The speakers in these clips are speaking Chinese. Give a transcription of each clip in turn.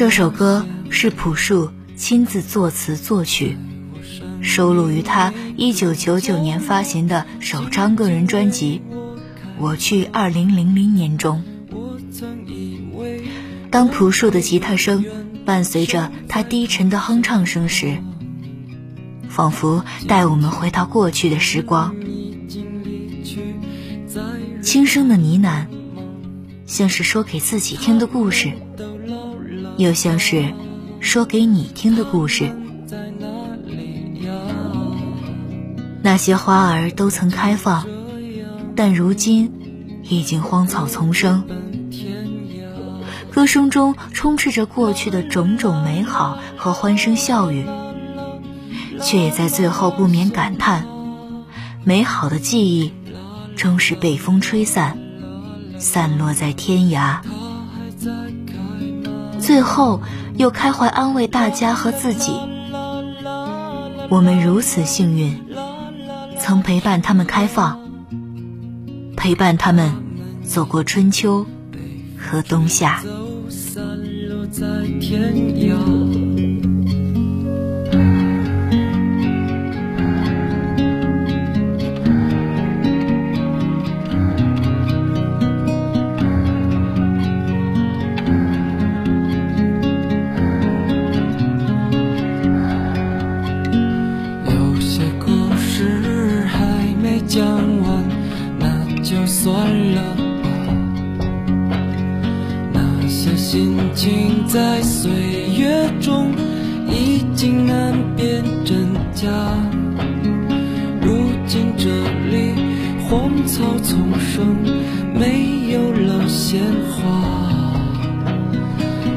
这首歌是朴树亲自作词作曲，收录于他1999年发行的首张个人专辑《我去2000年》中。当朴树的吉他声伴随着他低沉的哼唱声时，仿佛带我们回到过去的时光。轻声的呢喃，像是说给自己听的故事，又像是说给你听的故事。那些花儿都曾开放，但如今已经荒草丛生。歌声中充斥着过去的种种美好和欢声笑语，却也在最后不免感叹：美好的记忆终是被风吹散，散落在天涯。最后又开怀安慰大家和自己：我们如此幸运，曾陪伴他们开放，陪伴他们走过春秋和冬夏。在天涯。在岁月中已经难辨真假，如今这里荒草丛生，没有了鲜花。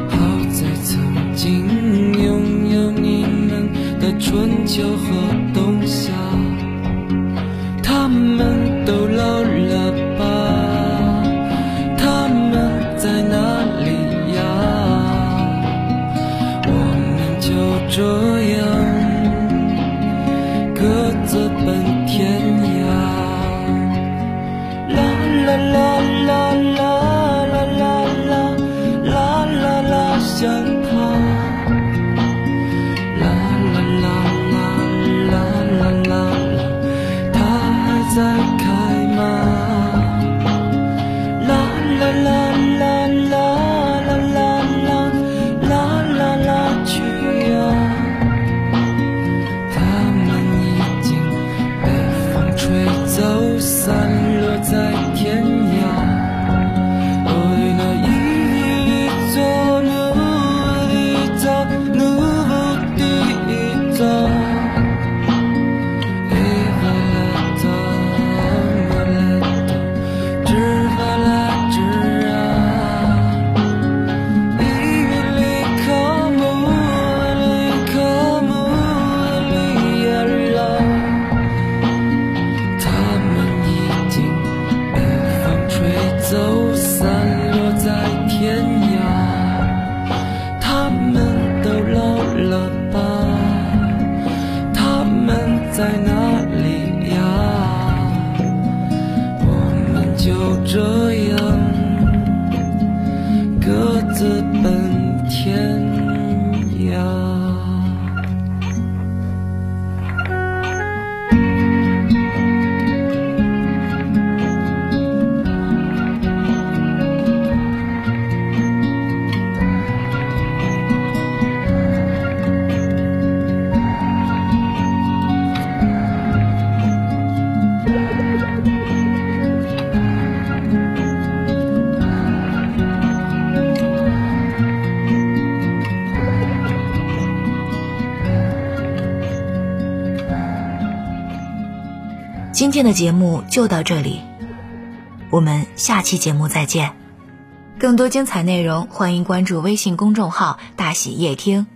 好在曾经拥有你们的春秋和自奔天涯。着。今天的节目就到这里，我们下期节目再见。更多精彩内容，欢迎关注微信公众号“大喜夜听”。